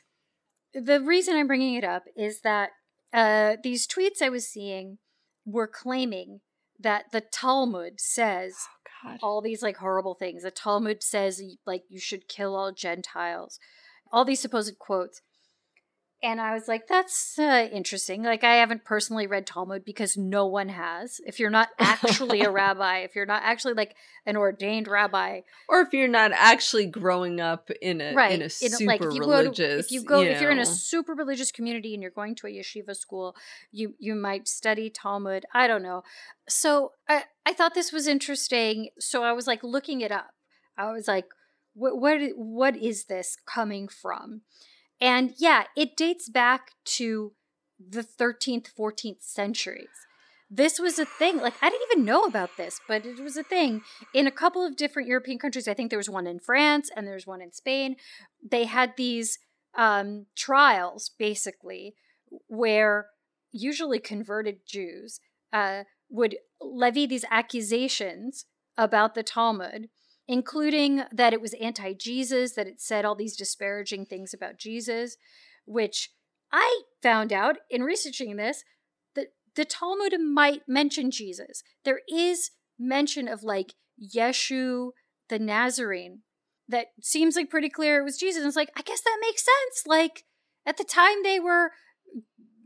The reason I'm bringing it up is that uh, these tweets I was seeing were claiming that the Talmud says God. all these like horrible things. The Talmud says like you should kill all Gentiles. All these supposed quotes. And I was like, that's uh, interesting. Like, I haven't personally read Talmud because no one has. If you're not actually a rabbi, if you're not actually like an ordained rabbi, Or if you're not actually growing up in a right? in a in super like if you religious, go to, if you go if you're in a super religious community and you're going to a yeshiva school, you you might study Talmud. I don't know. So I I thought this was interesting. So I was like looking it up. I was like, what what what is this coming from? And yeah, it dates back to the 13th, 14th centuries. This was a thing. Like, I didn't even know about this, but it was a thing in a couple of different European countries. I think there was one in France and there's one in Spain. They had these um, trials, basically, where usually converted Jews uh, would levy these accusations about the Talmud including that it was anti Jesus, that it said all these disparaging things about Jesus, which I found out in researching this that the Talmud might mention Jesus. There is mention of like Yeshu the Nazarene that seems like pretty clear it was Jesus. And it's like, I guess that makes sense. Like at the time they were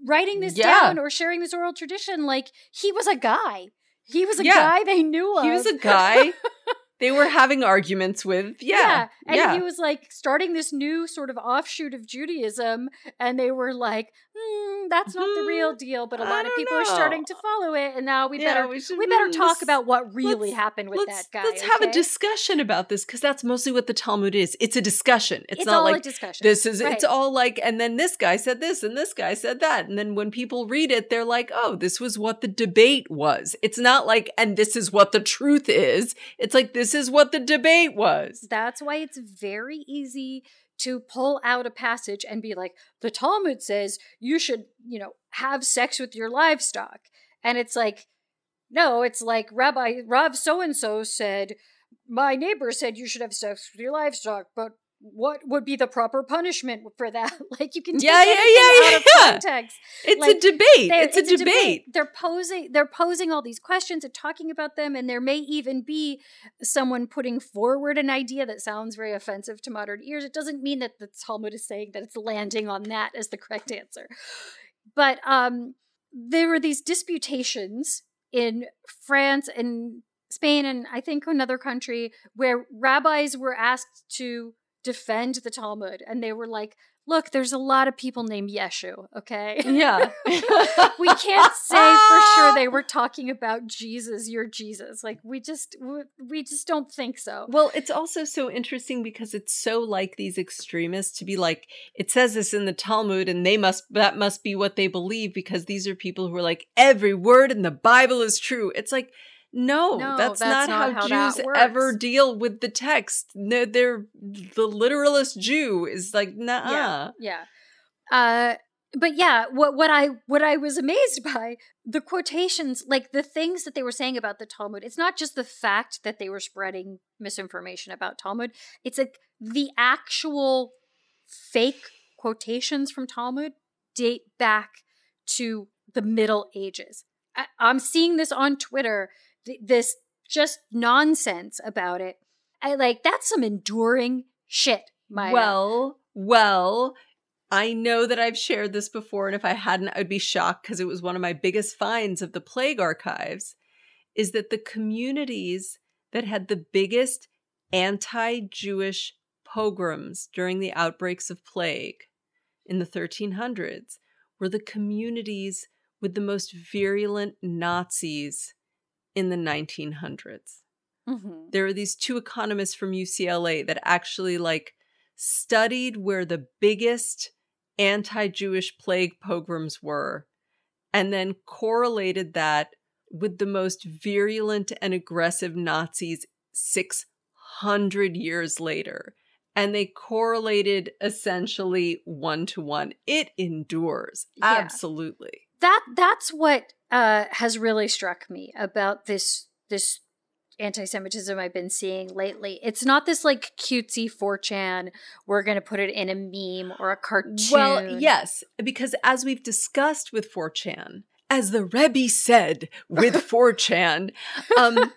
writing this Yeah. down or sharing this oral tradition, like he was a guy. He was a Yeah. guy they knew of. he was a guy they were having arguments with. Yeah. And yeah. he was like starting this new sort of offshoot of Judaism. And they were like, hmm, that's not the real Hmm, deal. But a lot of people are starting to follow it. And now we Yeah, better we should- we better mm, talk about what really happened with that guy. Let's have a discussion about this because that's mostly what the Talmud is. It's a discussion. It's, It's, not like a discussion. this is Right. it's all like and then this guy said this and this guy said that and then when people read it they're like oh this was what the debate was it's not like and this is what the truth is it's like this is what the debate was That's why it's very easy to pull out a passage and be like, the Talmud says you should, you know, have sex with your livestock. And it's like, no, it's like Rabbi Rav so and so said, my neighbor said you should have sex with your livestock, but what would be the proper punishment for that? like you can take Yeah, yeah, anything yeah, out of context. it's Like, a debate There- it's, a, debate. They're posing they're posing all these questions and talking about them, and there may even be someone putting forward an idea that sounds very offensive to modern ears. It doesn't mean that the Talmud is saying that it's landing on that as the correct answer. But um there were these disputations in France and Spain and I think another country where rabbis were asked to defend the Talmud and they were like, look, there's a lot of people named Yeshu, okay? yeah we can't say for sure they were talking about Jesus, your Jesus. Like we just we, we just don't think so. Well, it's also so interesting because it's so like these extremists to be like, it says this in the Talmud, and they must that must be what they believe because these are people who are like, every word in the Bible is true. It's like, no, No, that's, that's not, not how, how Jews ever deal with the text. No, they're the literalist Jew is like, nah. Yeah. Yeah. Uh but yeah, what what I what I was amazed by the quotations, like the things that they were saying about the Talmud. It's not just the fact that they were spreading misinformation about Talmud. It's like the actual fake quotations from Talmud date back to the Middle Ages. I, I'm seeing this on Twitter. Th- this just nonsense about it. I like that's some enduring shit. Maya. Well, well, I know that I've shared this before, and if I hadn't, I'd be shocked because it was one of my biggest finds of the plague archives. Is that the communities that had the biggest anti Jewish pogroms during the outbreaks of plague in the 1300s were the communities with the most virulent Nazis in the 1900s Mhm. there are these two economists from UCLA that actually like studied where the biggest anti-Jewish plague pogroms were and then correlated that with the most virulent and aggressive Nazis 600 years later and they correlated essentially one to one. It endures. Yeah. Absolutely. that that's what uh, has really struck me about this this anti-Semitism I've been seeing lately. It's not this like cutesy 4chan. We're gonna put it in a meme or a cartoon. Well, yes, because as we've discussed with 4chan, as the Rebbe said with 4chan, um,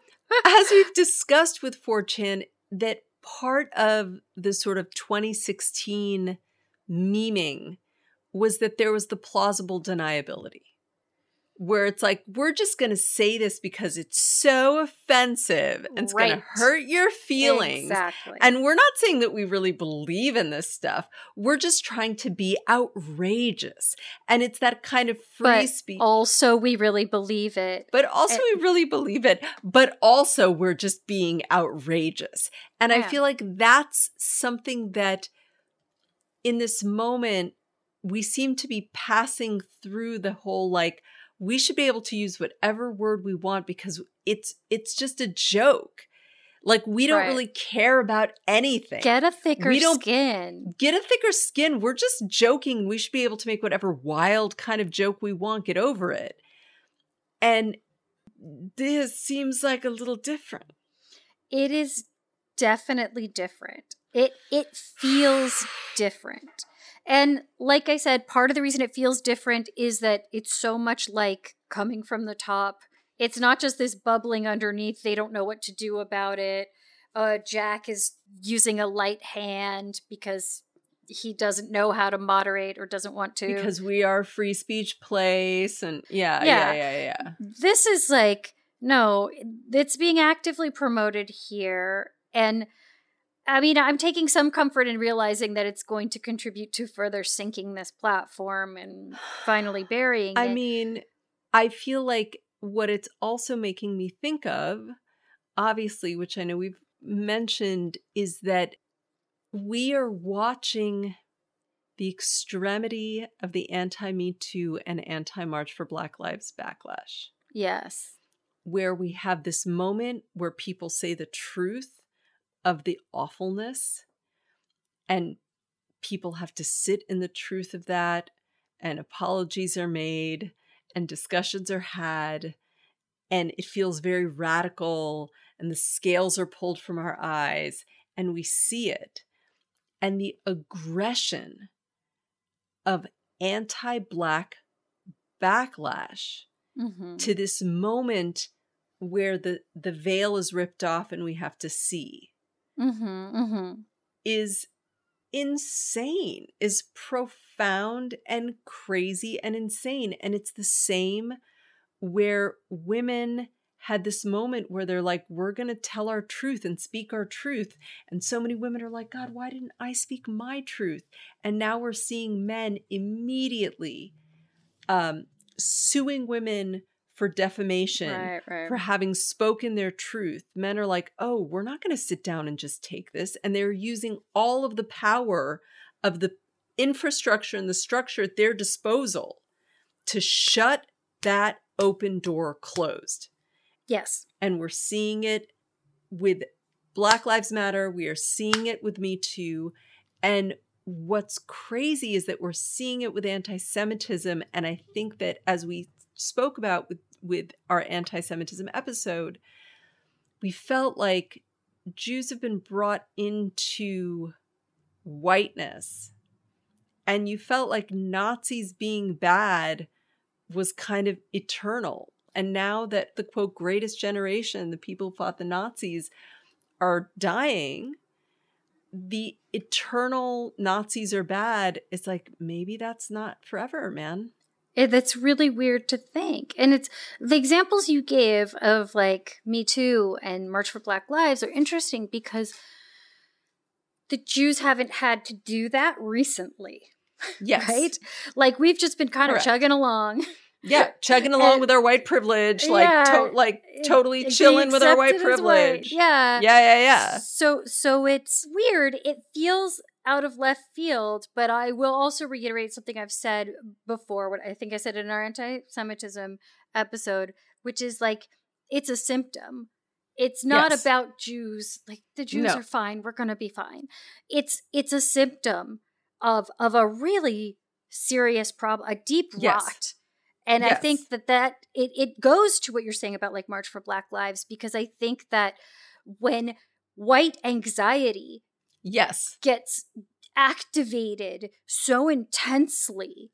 as we've discussed with 4chan, that part of the sort of 2016 memeing was that there was the plausible deniability. Where it's like, we're just going to say this because it's so offensive and it's going to hurt your feelings. Exactly. And we're not saying that we really believe in this stuff. We're just trying to be outrageous. And it's that kind of free But speech. also we really believe it. but also, it- we really believe it. But also, we're just being outrageous. And I feel like that's something that in this moment, we seem to be passing through the whole like, we should be able to use whatever word we want because it's it's just a joke. Like we don't Right. really care about anything. Get a thicker We don't- skin. get a thicker skin. We're just joking. We should be able to make whatever wild kind of joke we want. Get over it. And this seems like a little different. It is definitely different. It it feels different. And like I said, part of the reason it feels different is that it's so much like coming from the top. It's not just this bubbling underneath. They don't know what to do about it. Uh, Jack is using a light hand because he doesn't know how to moderate or doesn't want to. Because we are free speech place and yeah, Yeah. yeah, yeah, yeah. this is like no it's being actively promoted here and i mean i'm taking some comfort in realizing that it's going to contribute to further sinking this platform and finally burying I it. mean, I feel like what it's also making me think of, obviously, which I know we've mentioned, is that we are watching the extremity of the anti Me Too and anti March for Black Lives backlash, yes. Where we have this moment where people say the truth of the awfulness and people have to sit in the truth of that and apologies are made and discussions are had and it feels very radical and the scales are pulled from our eyes and we see it and the aggression of anti-black backlash Mhm. to this moment where the the veil is ripped off and we have to see Mhm, mhm. is insane is profound and crazy and insane and it's the same where women had this moment where they're like we're going to tell our truth and speak our truth and so many women are like god why didn't i speak my truth and now we're seeing men immediately um suing women for defamation right right for having spoken their truth. Men are like, oh, we're not going to sit down and just take this. And they're using all of the power of the infrastructure and the structure at their disposal to shut that open door closed. yes And we're seeing it with Black Lives Matter. We are seeing it with Me Too. And what's crazy is that we're seeing it with anti Semitism. And I think that as we spoke about with, with our anti Semitism episode, we felt like Jews have been brought into whiteness. And you felt like Nazis being bad was kind of eternal. And now that the quote greatest generation, the people who fought the Nazis, are dying, the eternal Nazis are bad. It's like maybe that's not forever, man. It, that's really weird to think and it's the examples you gave of like me too and march for black lives are interesting because the jews haven't had to do that recently Yes. right like we've just been kind Correct. of chugging along Yeah, chugging along And- with our white privilege, like Yeah, to- like totally chilling with our white as white. privilege. yeah yeah, yeah, yeah. So so it's weird. It feels out of left field, but I will also reiterate something I've said before, what I think I said in our anti-Semitism episode, which is like it's a symptom. It's not Yes. about Jews. Like the Jews No. are fine. We're gonna be fine. It's it's a symptom of of a really serious problem, a deep Yes. rot. And I think that that it it goes to what you're saying about like March for Black Lives because I think that when white anxiety Yes. gets activated so intensely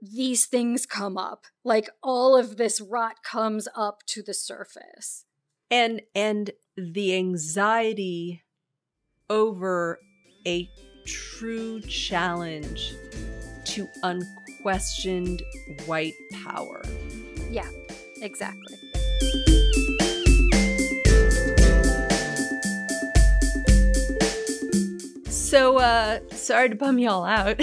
these things come up like all of this rot comes up to the surface. And and the anxiety over a true challenge to unquestioned white power. Yeah exactly so uh sorry to bum y'all out.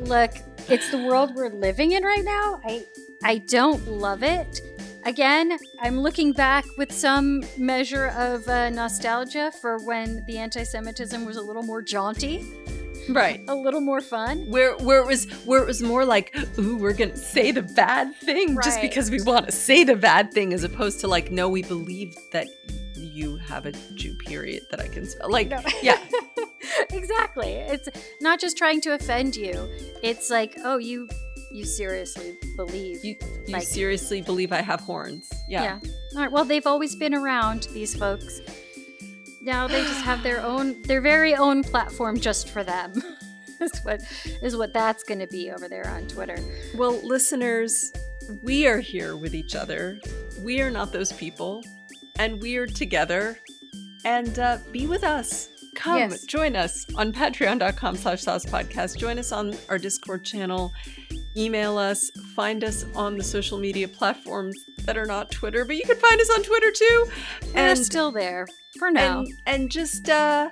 Look it's the world we're living in right now. I i don't love it. Again i'm looking back with some measure of uh, nostalgia for when the anti-semitism was a little more jaunty right. a little more fun. Where where it was where it was more like ooh we're gonna say the bad thing just because we want to say the bad thing as opposed to like no we believe that you have a jew period that i can spell like No. yeah exactly. It's not just trying to offend you. It's like, oh, you you seriously believe. you you Like- seriously believe i have horns yeah, All right. Well, they've always been around these folks. Now they just have their own their very own platform just for them. is what is what that's going to be over there on Twitter. Well, listeners, we are here with each other. We are not those people, and we are together. And uh, be with us. Come Yes. join us on patreon.com slash sauce podcast. Join us on our Discord channel. Email us. Find us on the social media platforms that are not Twitter, but you can find us on Twitter too. And we're And still there for now. and, and just uh,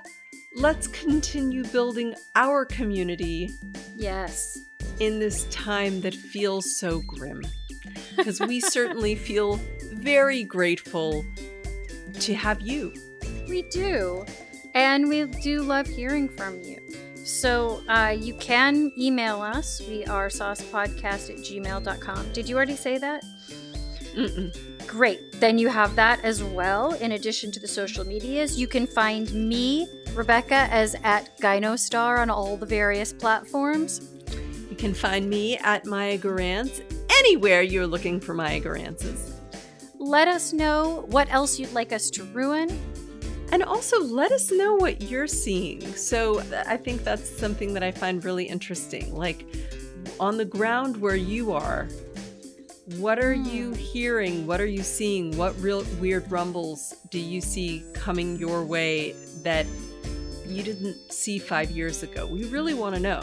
let's continue building our community yes. in this time that feels so grim. Because we certainly feel very grateful to have you. We do. And we do love hearing from you. So uh, you can email us. We are saucepodcast at gmail.com. Did you already say that? Mm-mm. Great. Then you have that as well, in addition to the social medias. You can find me, Rebecca, as at Gynostar on all the various platforms. You can find me at Maya Gurantz anywhere you're looking for Maya Gurantzes. Let us know what else you'd like us to ruin. And also let us know what you're seeing. So I think that's something that I find really interesting. Like on the ground where you are, what are you hmm. hearing? What are you seeing? What real weird rumbles do you see coming your way that you didn't see five years ago? We really want to know.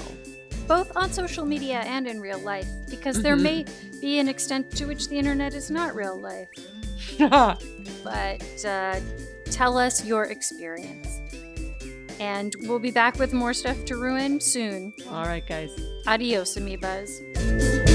Both on social media and in real life, because there Mhm. may be an extent to which the internet is not real life. But uh, tell us your experience. And we'll be back with more stuff to ruin soon. All right, guys. Adios, amoebas.